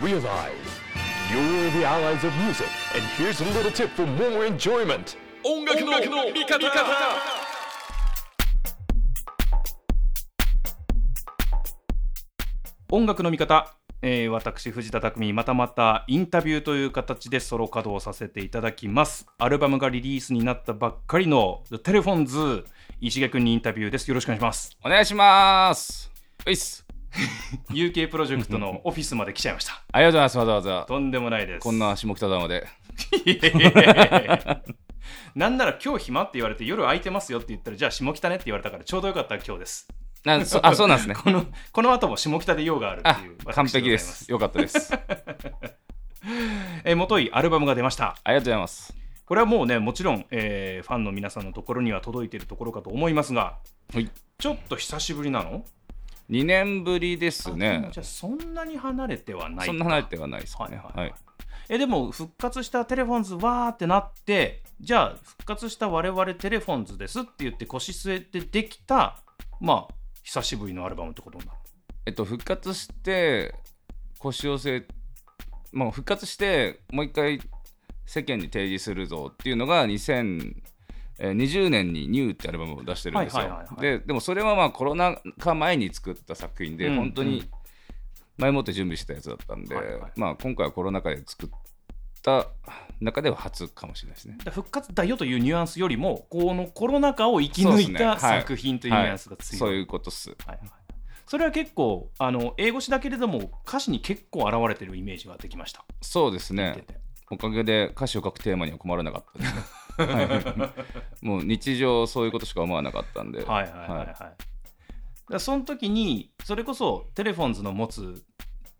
Realize you're the allies of music, and here's a little tip for more enjoyment. 音楽の味方音楽の見方、えー私藤田匠またまたインタビューという形でソロ稼働させていただきます。アルバムがリリースになったばっかりの The Telephones 石毛くんにインタビューです。よろしくお願いします。お願いします。ういっす UK プロジェクトのオフィスまで来ちゃいました。ありがとうございますわざわざ。とんでもないです。こんな下北沢まで。なんなら今日暇って言われて夜空いてますよって言ったらじゃあ下北ねって言われたからちょうどよかったら今日です。なんそあそうなんですね。このこの後も下北で用があるってあいう完璧です。よかったです。あ えー、もといアルバムが出ました。りがとうございます。これはもうねもちろん、えーファンの皆さんのところには届いているところかと思いますがはい。ちょっと久しぶりなの？2年ぶりですね。もじゃあそんなに離れてはないか。そんな離れてはないですかね。はいはいえでも復活したテレフォンズわーってなってじゃあ復活した我々テレフォンズですって言って腰据えてできたまあ久しぶりのアルバムってことになる。えっと復活して腰を据えもう復活してもう一回世間に提示するぞっていうのが2020年に「ニューってアルバムを出してるんですよ。はいはいはいはい。ででもそれはまあコロナ禍前に作った作品で、うん本当に前もって準備してたやつだったんで、はいはい。まあ今回はコロナ禍で作った中では初かもしれないですね。復活だよというニュアンスよりもこのコロナ禍を生き抜いたはい。作品というニュアンスが強い、そういうことっす。はいはいそれは結構あの英語詞だけれども歌詞に結構現れてるイメージができました。そうですね。おかげで歌詞を書くテーマには困らなかったですねはい。もう日常そういうことしか思わなかったんで、はいはいはいはい。だからその時にそれこそテレフォンズの持つ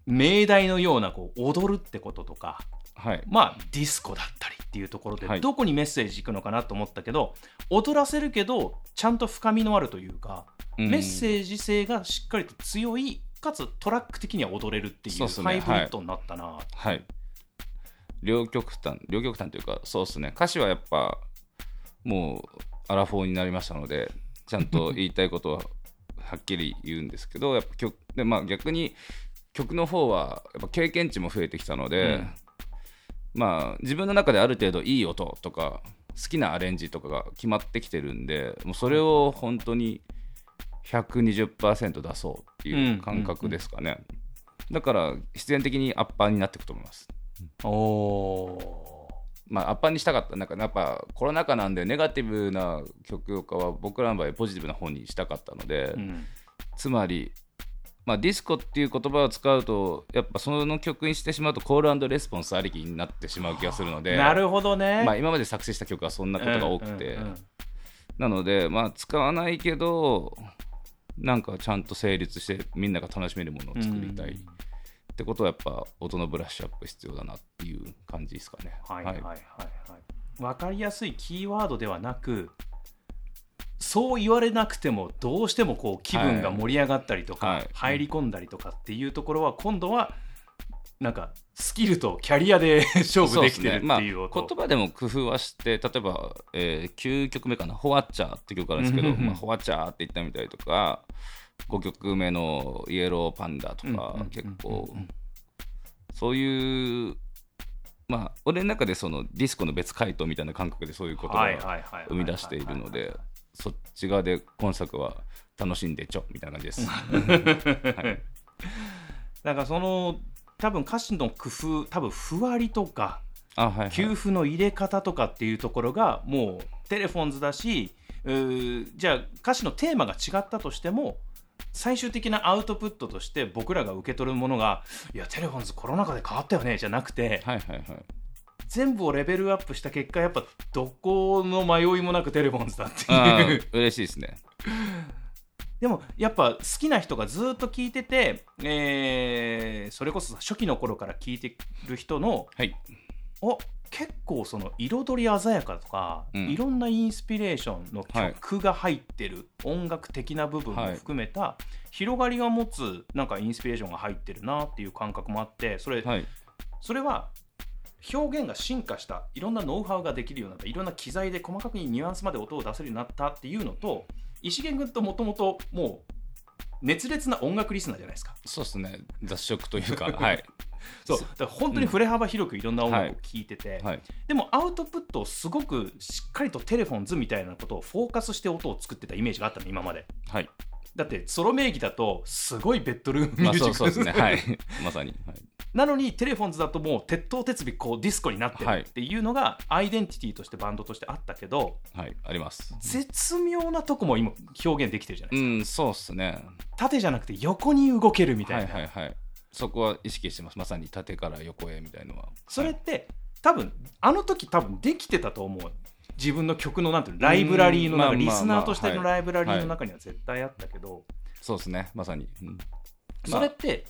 命題のようなこう踊るってこととかはい。まあディスコだったりっていうところではい。どこにメッセージいくのかなと思ったけど、踊らせるけどちゃんと深みのあるというか、うん。メッセージ性がしっかりと強いかつトラック的には踊れるっていうハイブリッドになったな、はい両極端両極端というかそうですね。歌詞はやっぱもうアラフォーになりましたのでちゃんと 言いたいことははっきり言うんですけどやっぱ曲で、まあ、逆に曲の方はやっぱ経験値も増えてきたので、うん。まあ自分の中である程度いい音とか好きなアレンジとかが決まってきてるんでもうそれを本当に120%出そうっていう感覚ですかね、だから必然的にアッパーになっていくと思いますおおまあ、アッパーにしたかった。なんかやっぱコロナ禍なんでネガティブな曲とかは僕らの場合ポジティブな方にしたかったので、ー、うん。つまり、まあ、ディスコっていう言葉を使うとやっぱその曲にしてしまうとコールレスポンスありきになってしまう気がするのでなるほどね、まあ、今まで作成した曲はそんなことが多くて、うんうんうん。なので、まあ、使わないけどなんかちゃんと成立してみんなが楽しめるものを作りたい、ってことはやっぱ音のブラッシュアップ必要だなっていう感じですかね。はいはいはいはい。分かりやすいキーワードではなくそう言われなくてもどうしてもこう気分が盛り上がったりとか、はい。入り込んだりとかっていうところは今度はなんかスキルとキャリアで 勝負できてるってまあ、いう音言葉でも工夫はして例えば、えー9曲目かな「ホワッチャー」って曲あるんですけど「うんうんうん。まあ、ホワッチャー」って言ったみたりとか5曲目の「イエローパンダ」とか、結構そういうまあ俺の中でそのディスコの別回答みたいな感覚でそういう言葉を生み出しているのでそっち側で今作は楽しんでちょみたいな感じです。はい。だからその多分歌詞の工夫多分ふわりとかあはいはい。給付の入れ方とかっていうところがもうテレフォンズだしじゃあ歌詞のテーマが違ったとしても最終的なアウトプットとして僕らが受け取るものがいやテレフォンズコロナ禍で変わったよねじゃなくてはいはいはい。全部をレベルアップした結果やっぱどこの迷いもなくテレフォンズだってあいう。ー嬉しいですね。でもやっぱ好きな人がずっと聞いてて、えーそれこそ初期の頃から聞いてる人のはい。お結構その彩り鮮やかとか、うん。いろんなインスピレーションのはい曲が入ってる、音楽的な部分も含めた、広がりが持つなんかインスピレーションが入ってるなっていう感覚もあってそれ,、はい。それは表現が進化したいろんなノウハウができるようになったいろんな機材で細かくニュアンスまで音を出せるようになったっていうのと石毛君ともともともう熱烈な音楽リスナーじゃないですか。そうですね。雑食というか はい。そう。だから本当に振れ幅広くいろんな音楽を聴いてて、はい。でもアウトプットをすごくしっかりとテレフォンズみたいなことをフォーカスして音を作ってたイメージがあったの今まで。はいだってソロ名義だとすごいベッドルームまあミュージック、そうそうですね。はい。まさに、はい、なのにテレフォンズだともう徹頭徹尾こうディスコになってるっていうのがアイデンティティとしてバンドとしてあったけどはい、あります。絶妙なとこも今表現できてるじゃないですか、うんそうっすね。縦じゃなくて横に動けるみたはいいな、はいはい。そこは意識してます。まさに縦から横へみたいのは。それって多分あの時多分できてたと思う自分の曲のなんていうのライブラリーのまあまあまあリスナーとしてのはい。ライブラリーの中には絶対あったけど、そうですねまさに、うん。それって、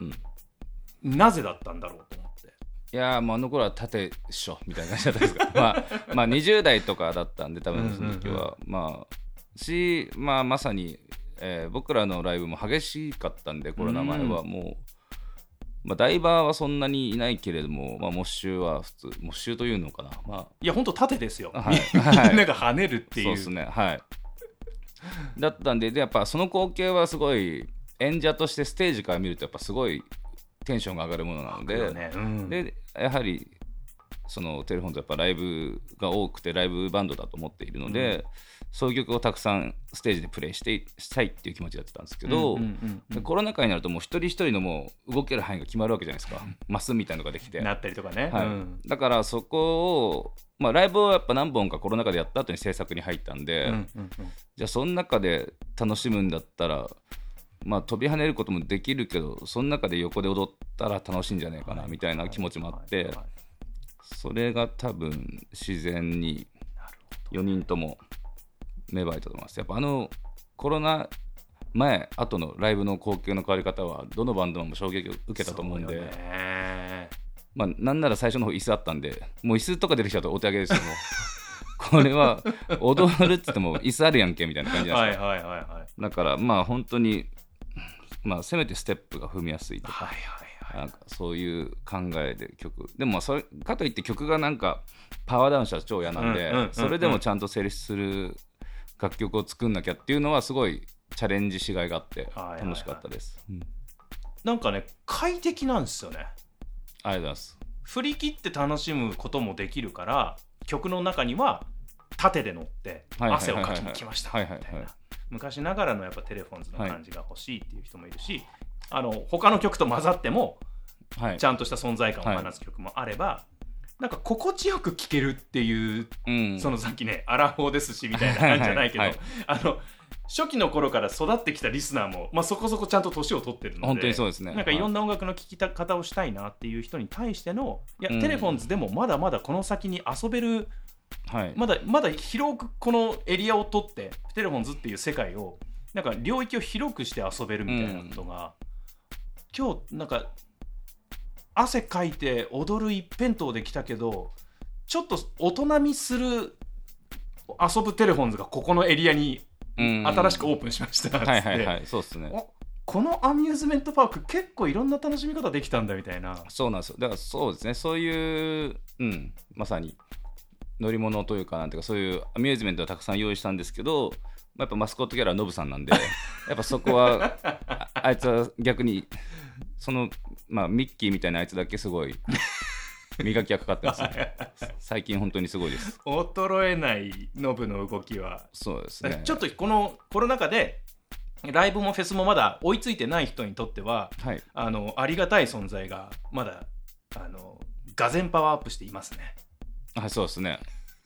うん。なぜだったんだろうと思って。いやーもうあの頃は縦っしょみたいな感じだったんですか まあまあ20代とかだったんで多分その時は、まあしまあまさに、えー僕らのライブも激しかったんでコロナ前はもう、まあ、ダイバーはそんなにいないけれども、まあ、モッシュは普通モッシュというのかな。まいや本当縦ですよ、はい。み はいんなが跳ねるっていう。あそうですね。はい。だったんででやっぱその光景はすごい演者としてステージから見るとやっぱすごいテンションが上がるものなので、ね。うん。でやはりそのテレフォンズやっぱライブが多くてライブバンドだと思っているので、そういう曲をたくさんステージでプレイしてしたいっていう気持ちでやってたんですけど、コロナ禍になるともう一人一人のもう動ける範囲が決まるわけじゃないですか。マスみたいなのができて、なったりとかね、はい。うん。だからそこを、まあ、ライブをやっぱ何本かコロナ禍でやった後に制作に入ったんで、じゃあその中で楽しむんだったらまあ飛び跳ねることもできるけどその中で横で踊ったら楽しいんじゃないかなみたいな気持ちもあって、それが多分自然に4人とも芽生えたと思います。やっぱあのコロナ前後のライブの光景の変わり方はどのバンドも衝撃を受けたと思うんで、まあなんなら最初の方椅子あったんでもう椅子とか出てきちゃうとお手上げですよもう。これは踊るっつっても椅子あるやんけみたいな感じなんですか、はいはいはいはい。だからまあ本当にまあせめてステップが踏みやすいとか、はいはいはい。なんかそういう考えで曲。でもまあそれかといって曲がなんかパワーダウンしたら超嫌なんで、それでもちゃんと成立する楽曲を作んなきゃっていうのはすごいチャレンジしがいがあってはいはいはい。楽しかったです、うん。なんかね快適なんですよね。ありがとうございます。振り切って楽しむこともできるから曲の中には縦で乗ってはいはい汗をはい。はいかきに来ました。みたいはいはい。はいな。昔ながらのやっぱテレフォンズの感じが欲しいっていう人もいるし、あの他の曲と混ざってもはい。ちゃんとした存在感を放つ曲もあれば、なんか心地よく聴けるっていううん。そのさっきねアラフォーですしみたいな感じじゃないけど、はいはい。あの初期の頃から育ってきたリスナーも、まあ、そこそこちゃんと年を取ってるので本当にそうですね。なんかい。ろんな、な音楽の聴き方をしたいなっていう人に対してのいや、うん。テレフォンズでもまだまだこの先に遊べるはい。まだまだ広くこのエリアを取ってテレフォンズっていう世界をなんか領域を広くして遊べるみたいなことが、今日なんか汗かいて踊る一辺倒で来たけどちょっと大人見する遊ぶテレフォンズがここのエリアにうん。新しくオープンしました。っつって、はいはいはい。そうですね。おこのアミューズメントパーク結構いろんな楽しみ方できたんだみたいな。そうなんですよ。だからそうですね。そういううん。まさに乗り物というかなんていうかそういうアミューズメントをたくさん用意したんですけど、まあ、やっぱマスコットキャラはノブさんなんでやっぱそこは ああいつは逆にそのまあミッキーみたいなあいつだけすごい 磨きがかかってますね。最近本当にすごいです。衰えないノブの動きは。そうですね。ちょっとこのコロナ禍でライブもフェスもまだ追いついてない人にとってははい。あのありがたい存在がまだあのがぜんパワーアップしていますね。はいそうですね。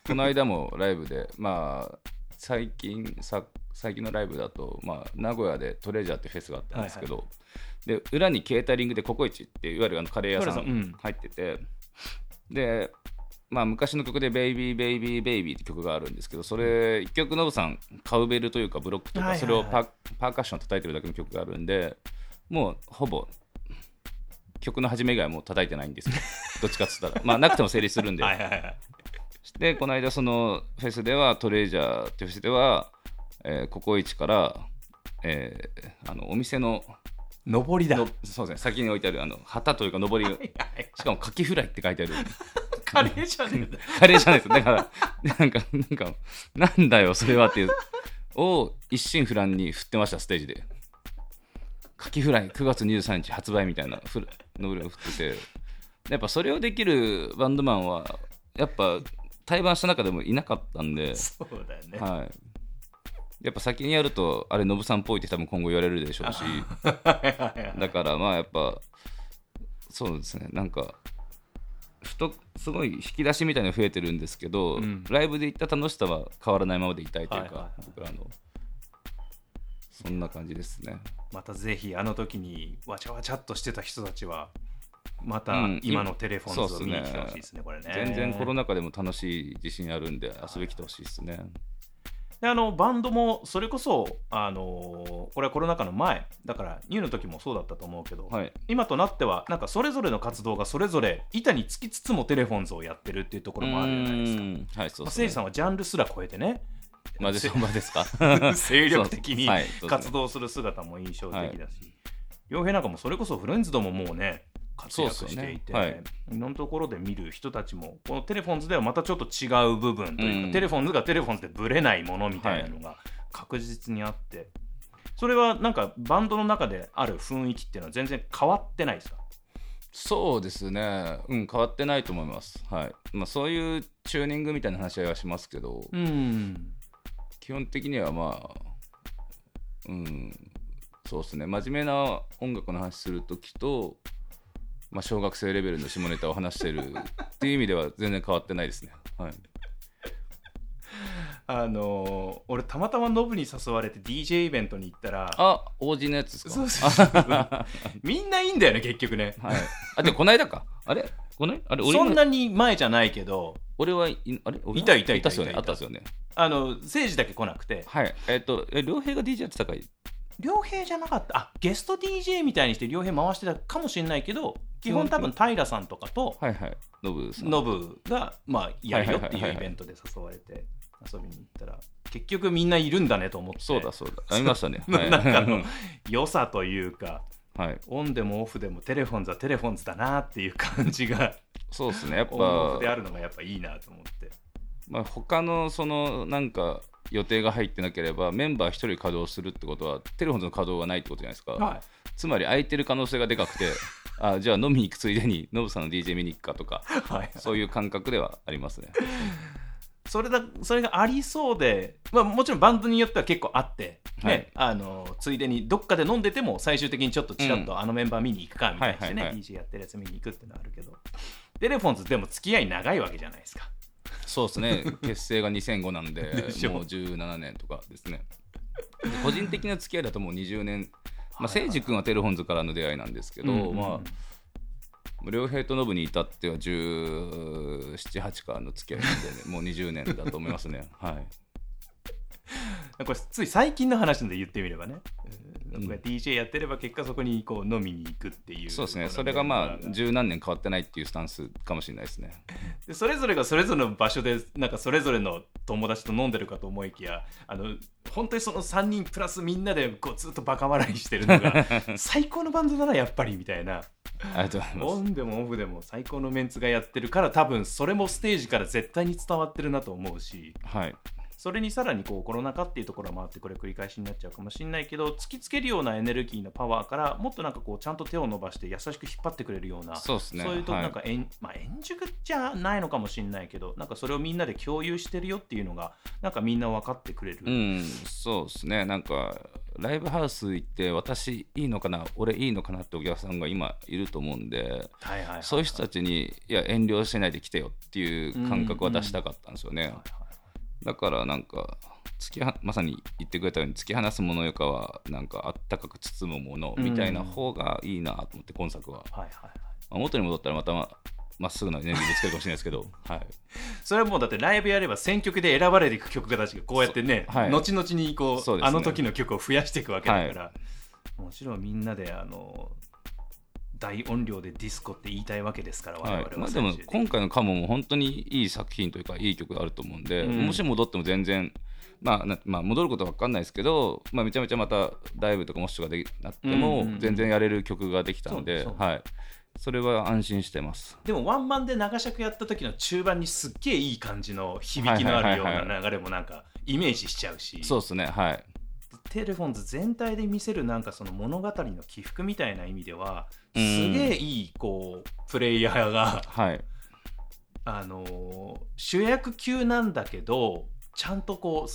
この間もライブでまあ最近さ最近のライブだと、まあ、名古屋でトレジャーってフェスがあったんですけど、で裏にケータリングでココイチっていわゆるあのカレー屋さん入ってて、で、まあ、昔の曲で「ベイビーベイビーベイビー」って曲があるんですけどそれ一曲ノブさんカウベルというかブロックとかそれをパ,、パーカッション叩いてるだけの曲があるんでもうほぼ曲の始め以外はもう叩いてないんですよ。どっちかっつったら。まあなくても成立するんで。はいはいはい。でこの間そのフェスではトレジャーっていうフェスでは、えーココイチから、えーあのお店の上りだ。のそうですね。先に置いてあるあの旗というか上りがしかもカキフライって書いてある。カレーじゃねえんだ。カレーじゃないですだからなんかなんかなんだよそれはっていう。を一心不乱に振ってましたステージで。カキフライ9月23日発売みたいなフルノブルが振ってて。やっぱそれをできるバンドマンはやっぱ対バンした中でもいなかったんで、そうだよね、はい、やっぱ先にやるとあれノブさんっぽいって多分今後言われるでしょうし。だからまあやっぱそうですね。なんかふとすごい引き出しみたいなの増えてるんですけど、うん。ライブで行った楽しさは変わらないままでいたいというか、はいはいはい。僕らのそんな感じですね。またぜひあの時にわちゃわちゃっとしてた人たちはまたうん今のテレフォンズを見に来てほしいですねこれね。全然コロナ禍でも楽しい自信あるんで遊びに来てほしいですねであのバンドもそれこそあのーこれはコロナ禍の前だからニューの時もそうだったと思うけど、はい。今となってはなんかそれぞれの活動がそれぞれ板につきつつもテレフォンズをやってるっていうところもあるじゃないですか。うーん。はいそうまあ、ですね。せいじさんはジャンルすら超えてね。まあでそんなですか？精力的にそうはいそうですね。活動する姿も印象的だし、洋平なんかもそれこそフレンズドももうね活躍していて、はい。いろんなところで見る人たちもこのテレフォンズではまたちょっと違う部分というか、うん。テレフォンズがテレフォンズでブレないものみたいなのが確実にあって、それはなんかバンドの中である雰囲気っていうのは全然変わってないですか？そうですね。うん変わってないと思います。はい。まあそういうチューニングみたいな話はしますけど、うん。基本的にはまあうん。そうですね。真面目な音楽の話するときと、まあ、小学生レベルの下ネタを話してるっていう意味では全然変わってないですね。はい。あのー俺たまたまノブに誘われて DJ イベントに行ったらあ王子のやつですか？そうそうそう。みんないいんだよね結局ね。はい。あでもこの間か。あれ？このあれ俺そんなに前じゃないけど。俺はいあれ？俺いたいたいたいたっすよね。いたいたあったっすよね。あの政治だけ来なくて。はい。えっ、とえ両平が DJ やってたかい良平じゃなかった。あゲスト DJ みたいにして良平回してたかもしれないけど基本多分平さんとかとはいはい。ノブさん。ノブがまあやるよってはいうイベントで誘われて遊びに行ったら結局みんないるんだねと思って。そうだそうだ。ありましたね。なはいなんかの良さというかはい。オンでもオフでもテレフォンズはテレフォンズだなっていう感じがそうですね。やっオンオフであぱるのがやっぱいいなと思って。まあ他のそのなんか予定が入ってなければメンバー1人稼働するってことはテレフォンズの稼働がないってことじゃないですか、はい。つまり空いてる可能性がでかくて あじゃあ飲みに行くついでにノブさんの DJ 見に行くかとかはい。そういう感覚ではありますね。それだそれがありそうで、まあ、もちろんバンドによっては結構あって、ねはい。あのついでにどっかで飲んでても最終的にちょっとちらっとあのメンバー見に行くかみたいにしてね、はいはいはい。DJ やってるやつ見に行くってのはあるけどテレフォンズでも付き合い長いわけじゃないですかそうですね。結成が2005なんで もう17年とかですね。で個人的な付き合いだともう20年。まあ誠司君はテレフォンズからの出会いなんですけど、うんうんうん。まあ両平とノブに至っては1718からの付き合いなんで、ね、もう20年だと思いますね。はい。これつい最近の話で言ってみればね、僕が DJ やってれば結果そこにこう飲みに行くっていうそうですね。それがまあ十何年変わってないっていうスタンスかもしれないですね。でそれぞれがそれぞれの場所でなんかそれぞれの友達と飲んでるかと思いきやあの本当にその3人プラスみんなでこうずっとバカ笑いしてるのが 最高のバンドだなやっぱりみたいな。ありがとうございます。オンでもオフでも最高のメンツがやってるから多分それもステージから絶対に伝わってるなと思うし。はいそれにさらにこうコロナ禍っていうところもあってこれ繰り返しになっちゃうかもしれないけど突きつけるようなエネルギーのパワーからもっとなんかこうちゃんと手を伸ばして優しく引っ張ってくれるようなそうですね。そういうとはい。なんか円、まあ、円熟じゃないのかもしれないけどなんかそれをみんなで共有してるよっていうのがなんかみんな分かってくれる、うんそうですね。なんかライブハウス行って私いいのかな俺いいのかなってお客さんが今いると思うんではいはいはいそういう人たちにいや遠慮しないで来てよっていう感覚は出したかったんですよね、はいはいだからなんか突きはまさに言ってくれたように突き放すものよかはなんかあったかく包むものみたいな方がいいなと思って今作は、はいはいはい。まあ元に戻ったらまたままっすぐなエネルギーでつけるかもしれないですけど、はい、それはもうだってライブやれば選曲で選ばれていく曲たちがこうやってね、はい。後々にこうね。あの時の曲を増やしていくわけだから、もちろんみんなであの大音量でディスコって言いたいわけですから、我々ははいまあ、でも今回のカモも本当にいい作品というかいい曲があると思うんで、うん。もし戻っても全然、まあなまあ、戻ることは分かんないですけど、まあ、めちゃめちゃまたライブとかもしとかでなってもうん。全然やれる曲ができたので、そうそう。はい、それは安心してます。でもワンマンで長尺やった時の中盤にすっげえいい感じの響きのあるような流れもなんかイメージしちゃうし、そうですねはい。テテレフォンズ全体で見せるなんかその物語の起伏みたいな意味ではすうんげえいいこうプレイヤーが、はい。あのー主役級なんだけどちゃんとこう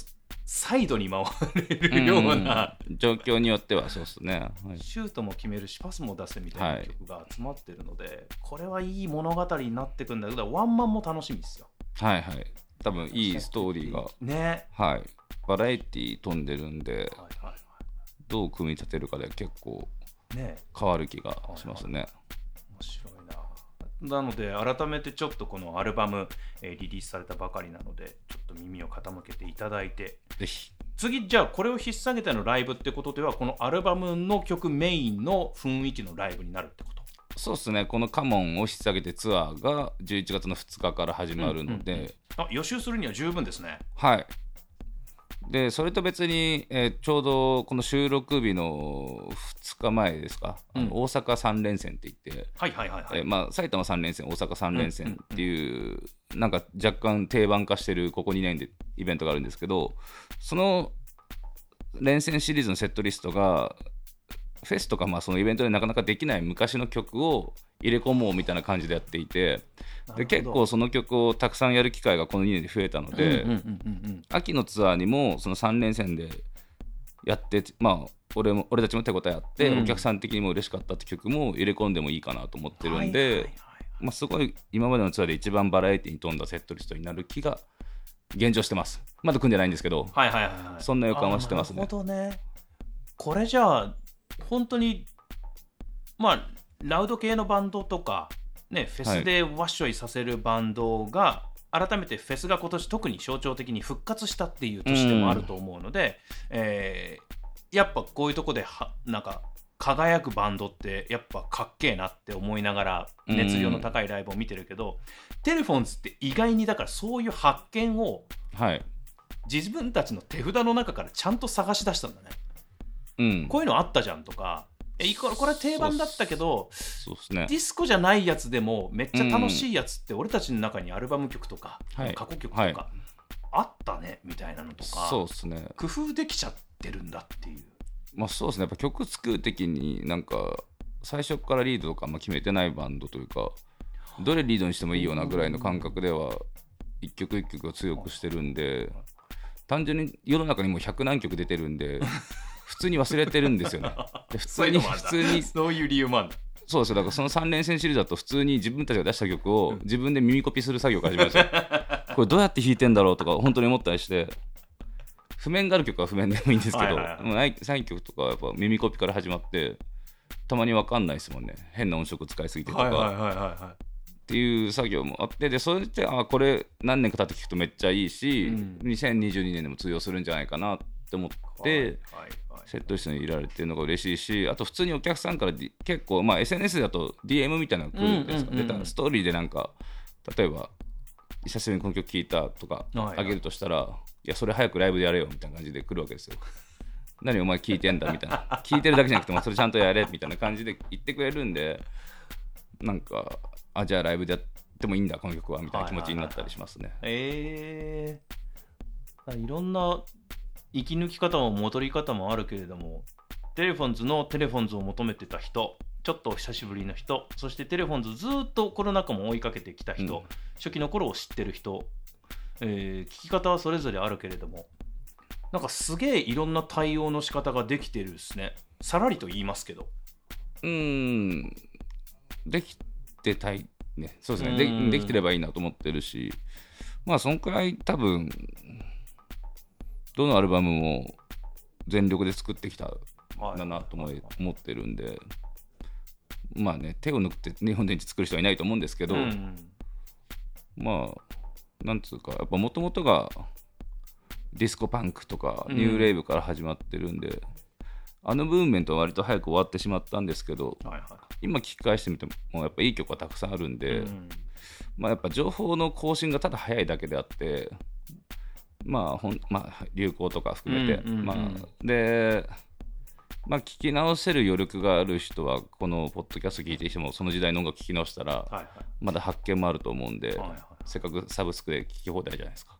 サイドに回れるような、うん状況によってはそうですね、はい。シュートも決めるしパスも出せみたいはない。曲が集まってるので、これはいい物語になってくんだけどワンマンも楽しみですよ。はいはい。多分いいストーリーがね。はい。バラエティ飛んでるんではいはいどう組み立てるかで結構はい、ね。変わる気がしますね、面白いな。なので改めてちょっとこのアルバム、えーリリースされたばかりなのでちょっと耳を傾けていただいて。ぜひ。次じゃあこれを引っ提げてのライブってことではこのアルバムの曲メインの雰囲気のライブになるってこと？そうですね。このカモンを引っ提げてツアーが11月の2日から始まるので、うんうんうん。あ予習するには十分ですね。はいでそれと別に、えーちょうどこの収録日の2日前ですか、うん。大阪3連戦って言って、はいはいはいはい。えーまあ、埼玉3連戦大阪3連戦っていう,、なんか若干定番化してるここ2年でイベントがあるんですけどその連戦シリーズのセットリストがフェスとかまあそのイベントでなかなかできない昔の曲を入れ込もうみたいな感じでやっていてで結構その曲をたくさんやる機会がこの2年で増えたので、秋のツアーにもその3連戦でやってまあ俺も俺たちも手応えあって、うん。お客さん的にも嬉しかったって曲も入れ込んでもいいかなと思ってるんで、まあ、すごい今までのツアーで一番バラエティに富んだセットリストになる気が現状してます。まだ組んでないんですけどはいはいはいはい。そんな予感はしてますね。あなるほどね。これじゃあ本当にまあラウド系のバンドとかねフェスでワッショイさせるバンドが、改めてフェスが今年特に象徴的に復活したっていう年でもあると思うので、えーやっぱこういうとこではなんか輝くバンドってやっぱかっけえなって思いながらうん。熱量の高いライブを見てるけど、テレフォンズって意外にだからそういう発見をはい。自分たちの手札の中からちゃんと探し出したんだね。うん。こういうのあったじゃんとか、えいここれは定番だったけど、そうですね。ディスコじゃないやつでもめっちゃ楽しいやつって俺たちの中にアルバム曲とか、はい。過去曲とか、はい。あったねみたいなのとか、そうですね。工夫できちゃってるんだっていう。まあそうですね。やっぱ曲作る時になんか最初からリードとかあ決めてないバンドというかどれリードにしてもいいようなぐらいの感覚では一曲一曲を強くしてるんで単純に世の中にもう100何曲出てるんで普通に忘れてるんですよね。で普通に普通にそういう理由もある。そうですよ。だからその3連戦シリーズだと普通に自分たちが出した曲を自分で耳コピする作業が始まるんですよ。これどうやって弾いてんだろうとか本当に思ったりして。譜面がある曲は譜面でもいいんですけど、はいもうない曲とかはやっぱ耳コピから始まってたまに分かんないですもんね。変な音色使いすぎてとか、はいはいはいはいはっていう作業もあってでそれってあこれ何年か経って聞くとめっちゃいいし、うん。2022年でも通用するんじゃないかなって思っい。て、はいはいはい。セットリストに入れられてるのが嬉しいしあと普通にお客さんから D 結構、まあ、SNS だと DM みたいなのが来るんですか、うんうんうんうん。でストーリーでなんか例えば久しぶりにこの曲聴いたとかはいはい。あげるとしたら、いやそれ早くライブでやれよみたいな感じで来るわけですよ。何お前聞いてんだみたいな。聞いてるだけじゃなくてもそれちゃんとやれみたいな感じで言ってくれるんでなんかあじゃあライブでやってもいいんだこの曲はみたいな気持ちになったりしますね、えー、いろんな息抜き方も戻り方もあるけれどもテレフォンズのテレフォンズを求めてた人ちょっと久しぶりの人そしてテレフォンズずっとコロナ禍も追いかけてきた人、うん。初期の頃を知ってる人、えー聞き方はそれぞれあるけれどもなんかすげえいろんな対応の仕方ができてるですね。さらりと言いますけど。うーん。できてたいね。そうですね。うん。でできてればいいなと思ってるし。まあそんくらい多分どのアルバムも全力で作ってきたんだなと思い思ってるんでまあね手を抜くって前提で作る人はいないと思うんですけど、うんまあなんつうかやっぱもともとがディスコパンクとかうん。ニューレイブから始まってるんで、あのムーブメントは割と早く終わってしまったんですけどはいはい。今聞き返してみてもやっぱいい曲はたくさんあるんで、うん。まあやっぱ情報の更新がただ早いだけであってまあほんまあ流行とか含めて、まあでまあ聞き直せる余力がある人はこのポッドキャスト聞いてしてもその時代の音楽聞き直したらまだ発見もあると思うんで、はいはい。せっかくサブスクで聞き放題じゃないですか。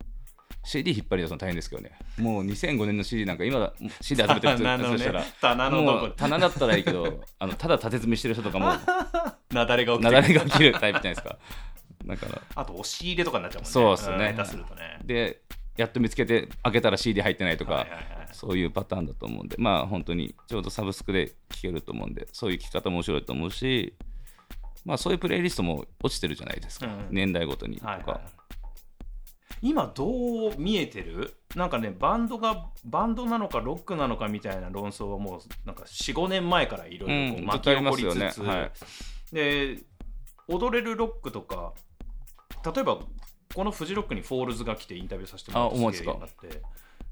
CD 引っ張り出すの大変ですけどね。もう2005年の CD なんか今だ CD 集めてる 人棚のとしたら、ね棚のもどこう棚だったらいいけど あのただ立て積みしてる人とかも なだれが起きる。起きるタイプじゃないですか。だからあと押し入れとかになっちゃうもんね。そうっすね。ん下手するとね。でやっと見つけて開けたら CD 入ってないとか、はいはいはい。そういうパターンだと思うんで。まあ本当にちょうどサブスクで聴けると思うんでそういう聴き方も面白いと思うしまあそういうプレイリストも落ちてるじゃないですか、うん年代ごとにとか、はいはい今どう見えてる？なんかねバンドがバンドなのかロックなのかみたいな論争はもうなんか45年前からいろいろうん巻き起こりつつ、ずっとありますよねはい。で踊れるロックとか例えばこのフジロックにフォールズが来てインタビューさせてもらってあ思うんですかすげえなって、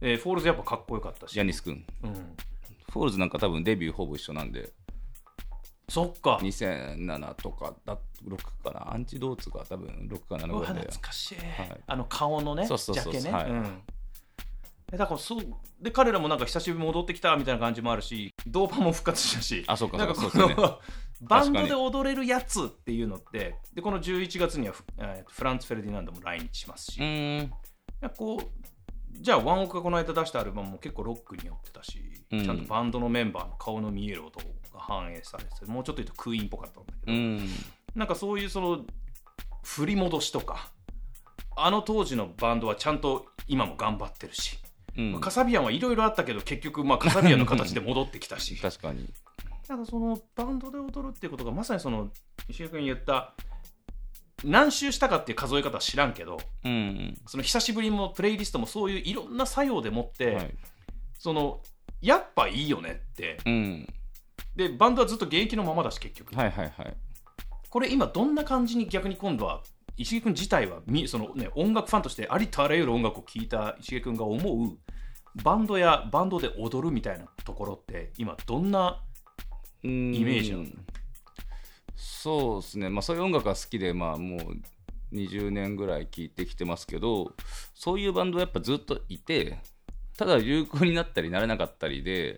えーフォールズやっぱかっこよかったし。ヤニス君。うん、フォールズなんか多分デビューほぼ一緒なんで。そっか。2007とかだ6かな。アンチドーツが多分6か7うわぐらいで。懐かしい、はい。あの顔のねそうそうそう。ジャケね、はい。うんえだからそうで彼らもなんか久しぶりに戻ってきたみたいな感じもあるしドーパも復活したしあそうかなんかの、バンドで踊れるやつっていうのってでこの11月にはフ,、えーフランツ・フェルディナンドも来日しますし、うーんこうじゃあワンオクがこの間出したアルバムも結構ロックに寄ってたし、うん。ちゃんとバンドのメンバーの顔の見える音が反映されててもうちょっと言うとクイーンっぽかったんだけど、うん。なんかそういうその振り戻しとかあの当時のバンドはちゃんと今も頑張ってるし、うんまあカサビアンはいろいろあったけど結局まあカサビアンの形で戻ってきたし。確かに。なんかそのバンドで踊るっていうことがまさにその石井君言った何周したかっていう数え方は知らんけどうんその久しぶりもプレイリストもそういういろんな作用でもって、はい。そのやっぱいいよねって。うん。でバンドはずっと現役のままだし結局、はいはいはい。これ今どんな感じに逆に今度は石井君自体はみその、ね、音楽ファンとしてありとあらゆる音楽を聴いた石井君が思うバンドやバンドで踊るみたいなところって今どんなイイメージなの？そうですね。まあそういう音楽が好きでまあもう20年ぐらい聴いてきてますけどそういうバンドはやっぱずっといてただ流行になったりなれなかったりで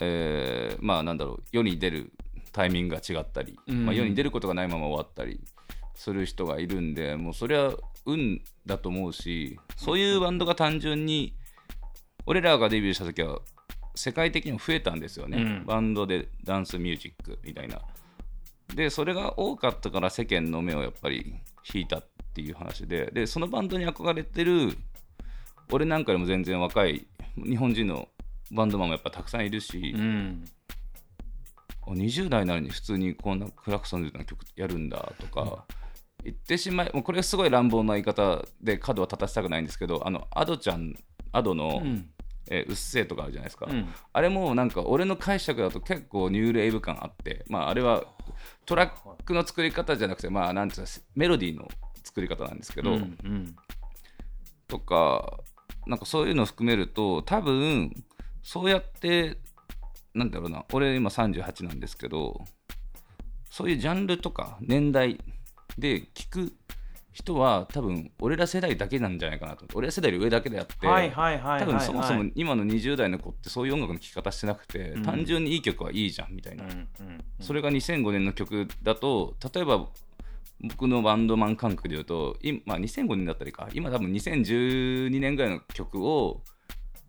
えーまあなんだろう世に出るタイミングが違ったり、うん。まあ、世に出ることがないまま終わったりする人がいるんでもうそれは運だと思うしそういうバンドが単純に俺らがデビューした時は世界的にも増えたんですよね、うん。バンドでダンスミュージックみたいな。でそれが多かったから世間の目をやっぱり引いたっていう話で。でそのバンドに憧れてる俺なんかよりも全然若い日本人のバンドマンもやっぱたくさんいるし、うん。あ20代なのに普通にこんなクラクソンズの曲やるんだとか、言ってしまいもうこれすごい乱暴な言い方で角は立たせたくないんですけどあのアドちゃんアドの、うん。えーうっせぇとかあるじゃないですか、うん。あれもなんか俺の解釈だと結構ニューレイブ感あってまああれはトラックの作り方じゃなくてまあなんていうかメロディーの作り方なんですけど、うんうん。とかなんかそういうのを含めると多分そうやってなんだろうな俺今38なんですけどそういうジャンルとか年代で聞く人は多分俺ら世代だけなんじゃないかなと。俺ら世代より上だけであって、多分そもそも今の20代の子ってそういう音楽の聴き方してなくて、うん。単純にいい曲はいいじゃんみたいな、うんうんそれが2005年の曲だと例えば僕のバンドマン感覚で言うと今、まあ、2005年だったりか。今多分2012年ぐらいの曲を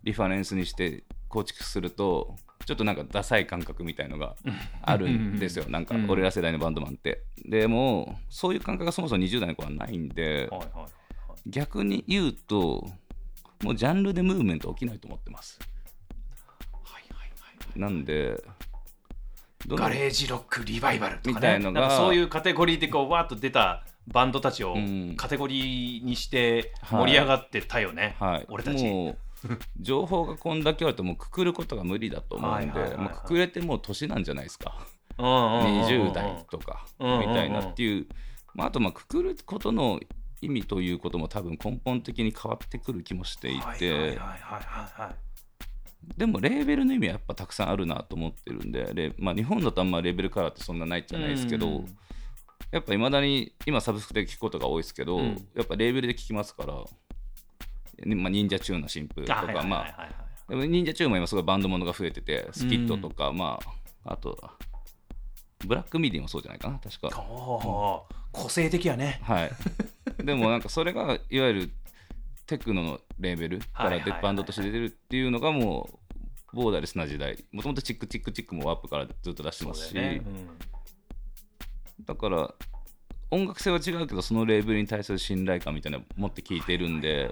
リファレンスにして構築するとちょっとなんかダサい感覚みたいのがあるんですよ。なんか俺ら世代のバンドマンって。でもそういう感覚がそもそも20代の子はないんではいはいはい逆に言うともうジャンルでムーブメント起きないと思ってます。はいはいはいなんでガレージロックリバイバルとか、ね、みたいのがなんかそういうカテゴリーでこうわーっと出たバンドたちをうん。カテゴリーにしてはい盛り上がってたよね、はい、俺たち。もう 情報がこんだけあるともうくくることが無理だと思うんでくくれてもう年なんじゃないですか。うんうんうんうん。20代とかみたいなっていう、まあ、あとまあくくることの意味ということも多分根本的に変わってくる気もしていて、でもレーベルの意味はやっぱたくさんあるなと思ってるんでレまあ、日本だとあんまレーベルカラーってそんなないじゃないですけど、うんやっぱいまだに今サブスクで聞くことが多いですけど、うん。やっぱレーベルで聞きますから、ねまあ、忍者チューンの新風とか、まあはいはいはいでも忍者チューンも今すごいバンドものが増えててスキットとか、まああとブラックミディもそうじゃないかな確か。おー個性的やね。はい。でもなんかそれがいわゆるテクノのレーベルかはいはいはいはい。らデバンドとして出てるっていうのがもうボーダーレスな時代。もともとチックチックチックもワープからずっと出してますし。だから音楽性は違うけどそのレーベルに対する信頼感みたいなの持って聞いてるんで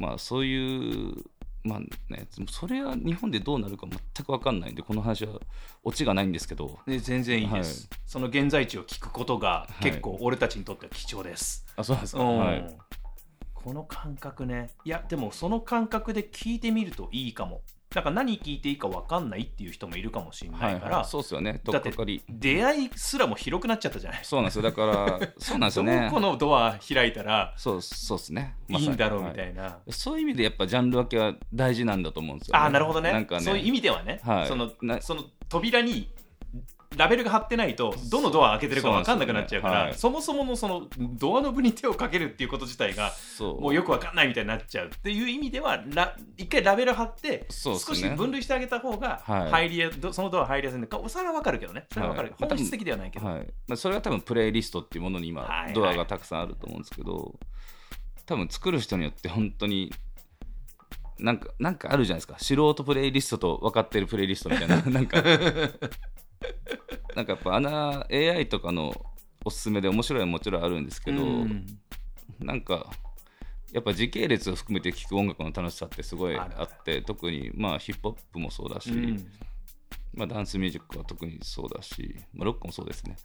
まあそういうまあねそれは日本でどうなるか全く分かんないんでこの話はオチがないんですけど。全然いいです、はい。その現在地を聞くことがい結構俺たちにとっては貴重です、あそうなんですか、うん。はい、この感覚ね。いやでもその感覚で聞いてみるといいかもだから何聞いていいか分かんないっていう人もいるかもしれないから、はいはい、そうですよね。とだっっかかり。出会いすらも広くなっちゃったじゃないそうなんですよ。だからそうなんですよね。どこのドア開いたらそうそうですね、いいんだろうみいたいな、そういう意味でやっぱジャンル分けは大事なんだと思うんですよ、ああなるほどね。なんかね。そういう意味ではね、はい。そのなその扉にラベルが貼ってないとどのドア開けてるか分かんなくなっちゃうからそ,、そうなんですよね。もそものそのドアノブに手をかけるっていうこと自体がもうよく分かんないみたいになっちゃうっていう意味ではラ一回ラベル貼って少し分類してあげた方がはい。入りや、どそのドア入りやすいんでかそれは分かるけどね。それは分かる、はい。本質的ではないけど、はい。まあ、それは多分プレイリストっていうものに今、はいはい。ドアがたくさんあると思うんですけど多分作る人によって本当になんかなんかあるじゃないですか。素人プレイリストと分かってるプレイリストみたいな。なんか なんかやっぱ穴 AI とかのおすすめで面白いはもちろんあるんですけど、うん。なんかやっぱ時系列を含めて聴く音楽の楽しさってすごいあって特にまあヒップホップもそうだし、うん。まあ、ダンスミュージックは特にそうだし、まあ、ロックもそうですね。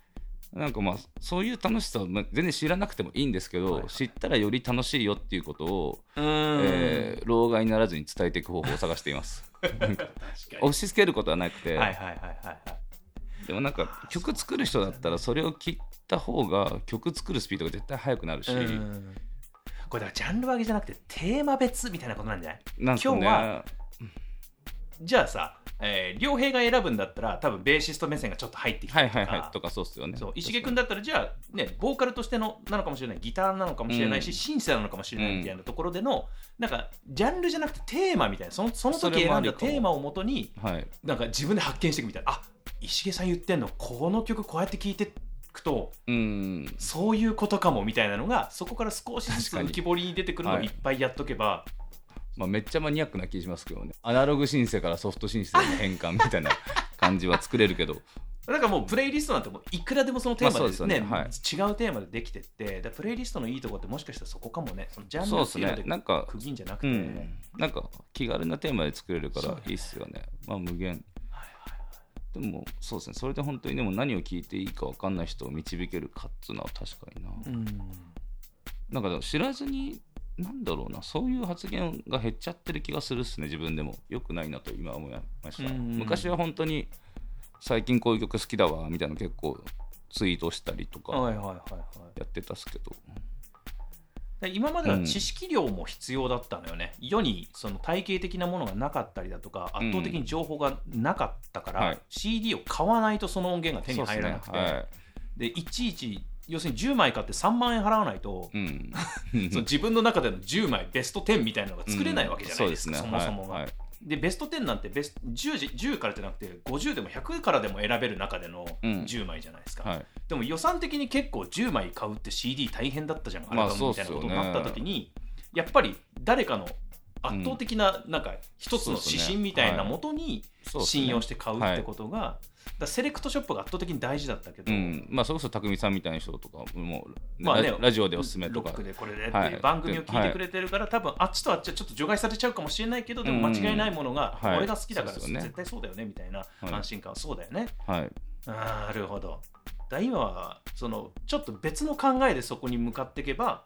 なんかまあそういう楽しさを、まあ、全然知らなくてもいいんですけど、はいはい。知ったらより楽しいよっていうことを、うん。えー老害にならずに伝えていく方法を探しています。押し付けることはなくて、はいはいはいはいはいでもなんか曲作る人だったらそれを切った方が曲作るスピードが絶対速くなるし、うん。これだからジャンル分けじゃなくてテーマ別みたいなことなんじゃない？なんかね。今日はじゃあさ、えー、良平が選ぶんだったら多分ベーシスト目線がちょっと入ってきたりとか、はいはいはい。とかそうっすよね。そう石毛君だったらじゃあねボーカルとしてのなのかもしれない。ギターなのかもしれないし、うん。シンセなのかもしれないみたいなところでの、なんかジャンルじゃなくてテーマみたいなそのそのそ時選んだテーマをもとにはい、なんか自分で発見していくみたいな。あ石毛さん言ってんのこの曲こうやって聴いてくとうん。そういうことかもみたいなのがそこから少しずつ浮き彫りに出てくるのをはいいっぱいやっとけば、まあ、めっちゃマニアックな気しますけどね。アナログシンセからソフトシンセへの変換みたいな感じは作れるけど。だからもうプレイリストなんてもういくらでもそのテーマで,、ねですよね。はい。違うテーマでできてってプレイリストのいいとこってもしかしたらそこかもね。そのジャンそうですルっていうのでね。なんか区切んじゃなくて、うん。なんか気軽なテーマで作れるからいいっすよね。まあ無限でもそうですね。それで本当にでも何を聞いていいか分かんない人を導けるかっていうのは確かにな、うん。なんかでも知らずになんだろうな。そういう発言が減っちゃってる気がするっすね。自分でもよくないなと今思いました、うん。昔は本当に最近こういう曲好きだわみたいなの結構ツイートしたりとかはいはいはいはい。やってたっすけど、で今までは知識量も必要だったのよね、世にその体系的なものがなかったりだとか圧倒的に情報がなかったから、はい。CD を買わないとその音源が手に入らなくて、はい。でいちいち要するに10枚買って3万円払わないと、うん。その自分の中での10枚ベスト10みたいなのが作れないわけじゃないですか、うん。そもそもが。はい。はいでベスト10なんてベス 10, じ10からじゃなくて50でも100からでも選べる中でのうん。10枚じゃないですか、はい。でも予算的に結構10枚買うって CD 大変だったじゃん、アルまあバムみたいなことになった時に、やっぱり誰かの圧倒的ななんか一つの指針みたいなもとに信用して買うってことが、だセレクトショップが圧倒的に大事だったけど、うん、まあそれこそ匠さんみたいな人とかも、まあねララジオでおすすめとか。ロックでこれでって番組を聞いてくれてるから、多分あっちとあっちはちょっと除外されちゃうかもしれないけどでも間違いないものが、俺が好きだから絶対そうだよねみたいなはい。安心感はそうだよね、はい。なるほど。だ今はそのちょっと別の考えでそこに向かっていけば、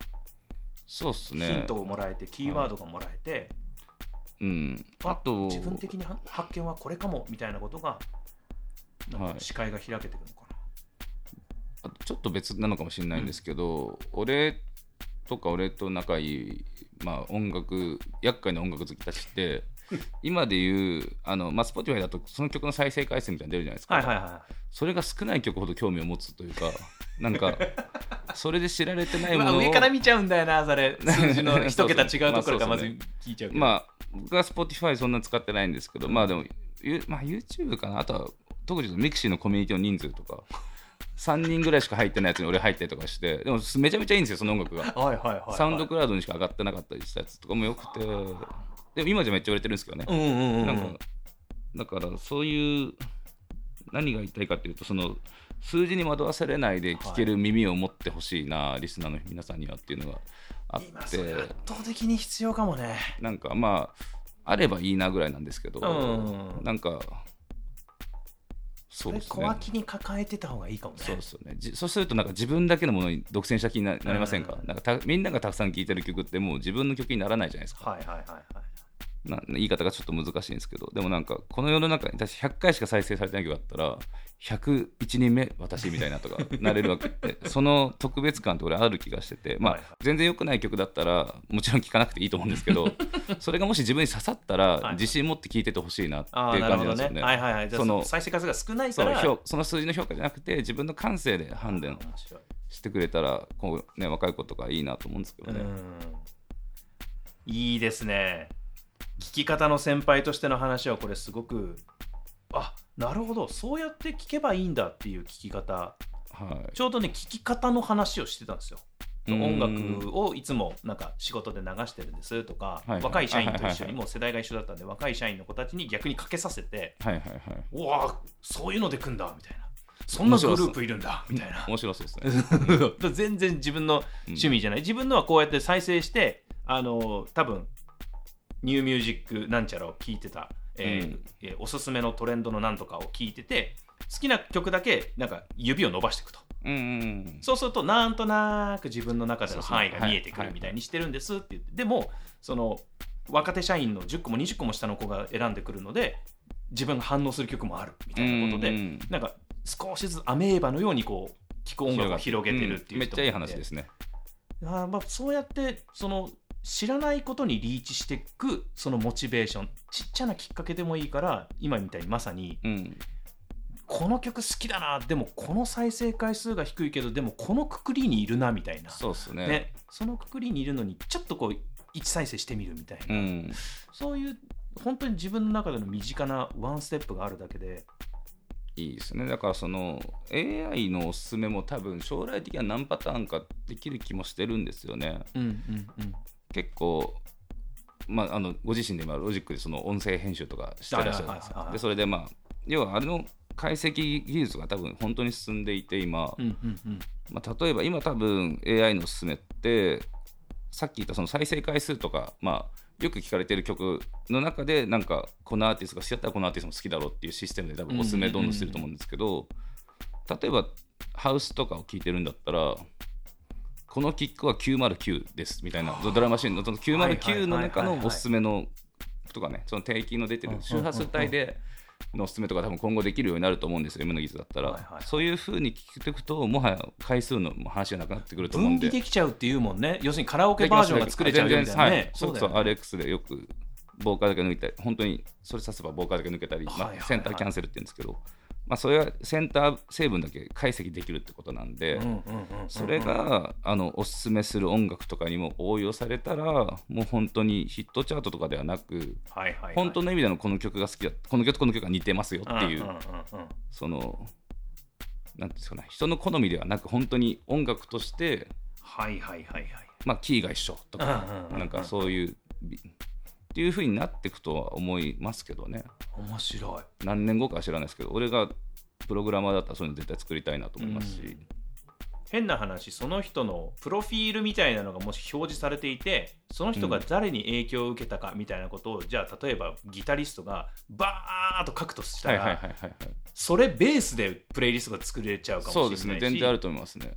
そうっすね。ヒントをもらえてキーワードがもらえて、うん。あと自分的には発見はこれかもみたいなことがなんはいか視界が開けてくるのかあとちょっと別なのかもしれないんですけど、俺とか俺と仲いい、まあ、音楽厄介な音楽好きたちって 今で言うあの、まあ、Spotify だとその曲の再生回数みたいなの出るじゃないですか、な、はいはいはそれが少ない曲ほど興味を持つというかなんか それで知られてないい、ものをまあ上から見ちゃうんだよなそれ。数字の一桁違うところからまず聞いちゃうまあ僕は Spotify そんな使ってないんですけど、まあでも、ゆまあ、YouTube かな。あとは特に mixi のコミュニティの人数とか。3人ぐらいしか入ってないやつに俺入ったりとかしてでもめちゃめちゃいいんですよその音楽が。はいはいはいはい。サウンドクラウドにしか上がってなかったりしたやつとかもよくてでも今じゃめっちゃ売れてるんですけどね。なんかだからそういう何が言いたいかっていうとその数字に惑わされないで聞ける耳を持ってほしいな、リスナーの皆さんにはっていうのがあっ今それ圧て倒的に必要かもね。なんかまああればいいなぐらいなんですけど、うん。なんかそうですね。小脇に抱えてた方がいいかもね。そうですよね。じそうするとなんか自分だけのものに独占した気にななりませんか,、うん。なんかたみんながたくさん聴いてる曲ってもう自分の曲にならないじゃないですか。はいはいはいはいな言い方がちょっと難しいんですけどでもなんかこの世の中に私100回しか再生されてない曲だったら101人目私みたいなとか なれるわけでその特別感って俺ある気がしててまあ全然良くない曲だったらもちろん聴かなくていいと思うんですけど それがもし自分に刺さったはいら自信持って聴いててほしいなっていう感じなんですよね。はいはいはい。その再生数が少ないからそその数字の評価じゃなくて自分の感性で判断してくれたらこう、ね、若い子とかいいなと思うんですけどね。うん。いいですね聞き方の先輩としての話はこれすごくあなるほど。そうやって聞けばいいんだっていう聞き方。はい。ちょうどね聞き方の話をしてたんですよ。うん。音楽をいつもなんか仕事で流してるんですとか、はいはい。若い社員と一緒はいはいはいにもう世代が一緒だったんで若い社員の子たちに逆にかけさせてはいはいはい。うわそういうので組んだみたいな。そんなグループいるんだみたいな。面白そうですね。全然自分の趣味じゃない、自分のはこうやって再生してあの多分ニューミュージックなんちゃらを聞いてた、えーうん。えーおすすめのトレンドのなんとかを聞いてて好きな曲だけなんか指を伸ばしていくと。うんうんそうするとなんとなく自分の中での範囲が見えてくるみたいにしてるんですって言って、でもその若手社員の10個も20個も下の子が選んでくるので自分が反応する曲もあるみたいなことで、うんうんなんか少しずつアメーバのようにこう聴く音楽を広げてるっていう人もんめっちゃいい話ですね。あーまあそうやってその知らないことにリーチしていくそのモチベーションちっちゃなきっかけでもいいから今みたいにまさにうん。この曲好きだなでもこの再生回数が低いけどでもこのくくりにいるなみたいなそうですね。ね、そのくくりにいるのにちょっとこう1再生してみるみたいな、うん。そういう本当に自分の中での身近なワンステップがあるだけでいいですね。だからその AI のおすすめも多分将来的には何パターンかできる気もしてるんですよね。うんうんうん結構、まあ、あのご自身で今ロジックでその音声編集とかしてらっしゃるんですでそれでまあ要はあれの解析技術が多分本当に進んでいて今、まあ、例えば今多分 AI のおすすめってさっき言ったその再生回数とか、まあ、よく聞かれてる曲の中でなんかこのアーティストが好きだったらこのアーティストも好きだろうっていうシステムで多分おすすめどんどんしてると思うんですけど、例えばハウスとかを聴いてるんだったらこのキックは909ですみたいなドラマシーンのその909の中のおすすめのとかねその定期の出てる周波数帯でのおすすめとか多分今後できるようになると思うんですよ M の技術だったら、はいはい。はいそういうふうに聞いていくともはや回数の話がなくなってくると思う分んで。離できちゃうっていうもんね。要するにカラオケバージョンが作れちゃうよみたいなはいね、それこそ RX でよくボーカルだけ抜いたり本当にそれさせばボーカルだけ抜けたり、まあはいはいはい。センターキャンセルって言うんですけど、まあ、それはセンター成分だけ解析できるってことなんで、それがあのおすすめする音楽とかにも応用されたらもう本当にヒットチャートとかではなく本当の意味でのこの曲が好きだこの曲とこの曲が似てますよっていう、そのなんていうんですかね人の好みではなく本当に音楽としてはいはいはいはい。まあ、キーが一緒とかなんかそういうびっていう風になっていくとは思いますけどね。面白い。何年後かは知らないですけど俺がプログラマーだったらそういうの絶対作りたいなと思いますし、変な話その人のプロフィールみたいなのがもし表示されていてその人が誰に影響を受けたかみたいなことを、じゃあ例えばギタリストがバーッと書くとしたら、それベースでプレイリストが作れちゃうかもしれないし。そうですね。全然あると思いますね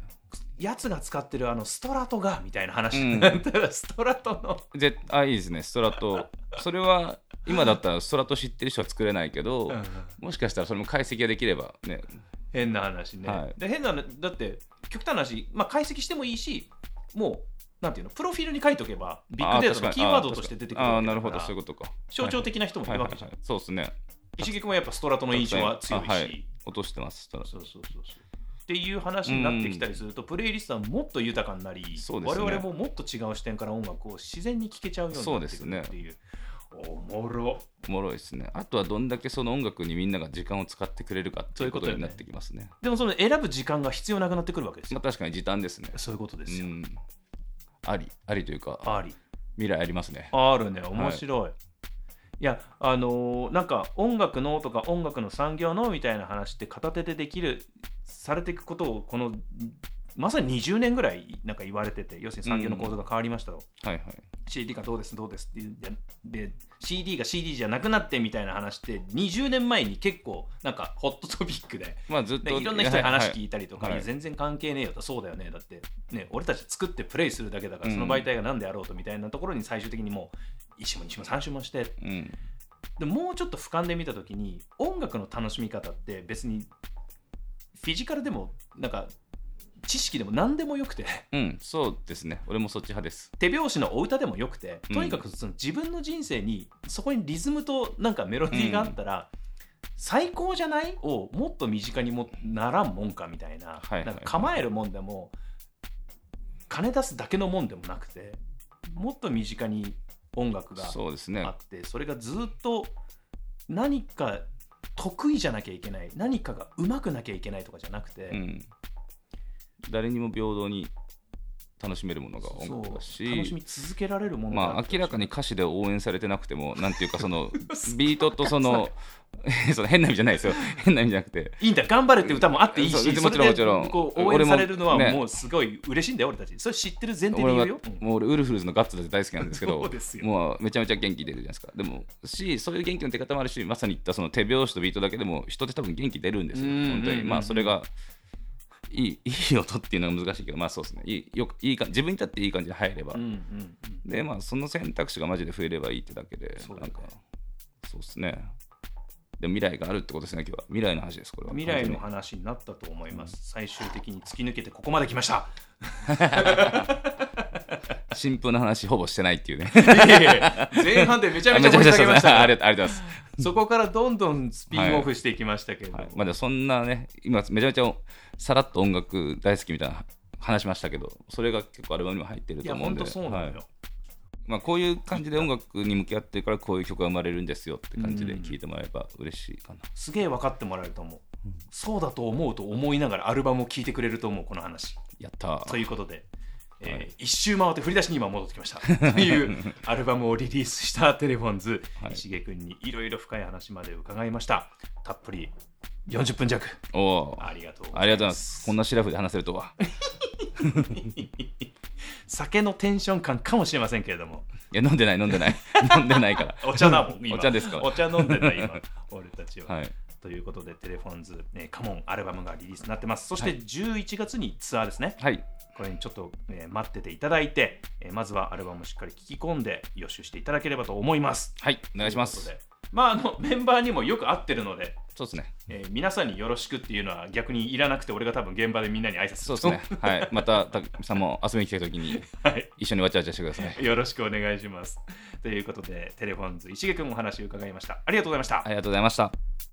やつが使ってるあのストラトがみたいな話。うん。になったら、ストラトの。ぜあいいですね。ストラト。それは今だったらストラト知ってる人は作れないけど、もしかしたらそれも解析ができればね。変な話ね、はい。で変な話だって極端な話、まあ、解析してもいいしもうなんていうのプロフィールに書いとけばビッグデータのキーワードとして出てくるああなるほど。そういうことか。象徴的な人もいはいはいるわけじゃん、はい。そうですね。石木君はやっぱストラトの印象は強いし、あはい。落としてますストラト。そうそうそうそうっていう話になってきたりすると、プレイリストはもっと豊かになり、ね。我々ももっと違う視点から音楽を自然に聴けちゃうようになってくるっていう。おもろ。おもろいですね。あとはどんだけその音楽にみんなが時間を使ってくれるかっていうことになってきますね。でもその選ぶ時間が必要なくなってくるわけですよ。まあ確かに時短ですね。そういうことですよ、うん。ありありというかあり。未来ありますね。あるね。面白い、い、やあのーなんか音楽のとか音楽の産業のみたいな話って片手でできるされていくことをこのまさに20年ぐらいなんか言われてて要するに産業の構造が変わりましたと、はいはい。CD がどうですどうですっていうんでで CD が CD じゃなくなってみたいな話って20年前に結構なんかホットトピックで。まあずっとでいろんな人に話聞いてたりとか、はいい。や全然関係ねえよと。そうだよね。だってね俺たち作ってプレイするだけだからうん。その媒体が何であろうとみたいなところに最終的にもう1週も2週も3週もして。うん。でもうちょっと俯瞰で見た時に音楽の楽しみ方って別にフィジカルでもなんか知識でも何でもよくて。うんそうですね。俺もそっち派です。手拍子のお歌でもよくてうん。とにかくその自分の人生にそこにリズムとなんかメロディーがあったら、最高じゃない？をもっと身近にもならんもんかみたいな,、なんか構えるもんでも金出すだけのもんでもなくてもっと身近に音楽があってそれがずっと何か得意じゃなきゃいけない。何かがうまくなきゃいけないとかじゃなくて、うん。誰にも平等に楽しめるものが音楽だし楽しみ続けられるものまあ明らかに歌詞で応援されてなくてもなんていうかその ビートとその その変な意味じゃないですよ。変な意味じゃなくて。いいんだ頑張れって歌もあっていいしもちろんもちろん。こう応援されるのは俺もうすごい嬉しいんだよ俺たち。それ知ってる前提で言うよ、うん。もう俺ウルフルズのガッツで大好きなんですけどもうめちゃめちゃ元気出るじゃないですか。でもしそういう元気の出方もあるしまさに言ったその手拍子とビートだけでも人って多分元気出るんですよ。うん。本当に。まあそれがいいいい音っていうのは難しいけどまあそうですね。いいよくいいか自分にとっていい感じで入れば、うんうんうん。でまあその選択肢がマジで増えればいいってだけでそね。なんかそうですね。でも未来があるってことですね今日は。未来の話ですこれは。未来の完話になったと思います、最終的に突き抜けてここまで来ました 新風の話ほぼしてないっていうね。いやいや前半でめちゃめちゃ盛り下げましたありがとうありがとうございます。そこからどんどんスピンオフしていきましたけれども、はい、まあでもそんなね、今めちゃめちゃさらっと音楽大好きみたいな話しましたけど、それが結構アルバムにも入ってると思うんで、本当そうなのよ、はい。まあ、こういう感じで音楽に向き合ってるからこういう曲が生まれるんですよって感じで聴いてもらえば嬉しいかな。すげえ分かってもらえると思う、そうだと思うと思いながらアルバムを聴いてくれると思うこの話。やったとー。いうことで、え一周回って振り出しに今戻ってきました。というアルバムをリリースしたテレフォンズ、はい。石毛君にいろいろ深い話まで伺いました。たっぷり40分弱。おー。ありがとうありがとうございます。こんなシラフで話せるとは。酒のテンション感かもしれませんけれども。いや、飲んでない、飲んでない。飲んでないから。お茶だもん今。お茶ですか？らお茶飲んでない今。俺たちは、はい。ということでテレフォンズ、ね、カモンアルバムがリリースになってます。そして11月にツアーですね、はい。これにちょっと、えー待ってていただいて、えーまずはアルバムをしっかり聴き込んで予習していただければと思います。はい。お願いします。まあ、あのメンバーにもよく合ってるので、そうですね。えー皆さんによろしくっていうのは逆にいらなくて俺が多分現場でみんなに挨拶するそうですね。はい。また、たくさんも遊びに来た時にはい一緒にわちゃわちゃしてください。よろしくお願いします。ということで、テレフォンズ石毛君お話を伺いました。ありがとうございましたあ。りがとうございました。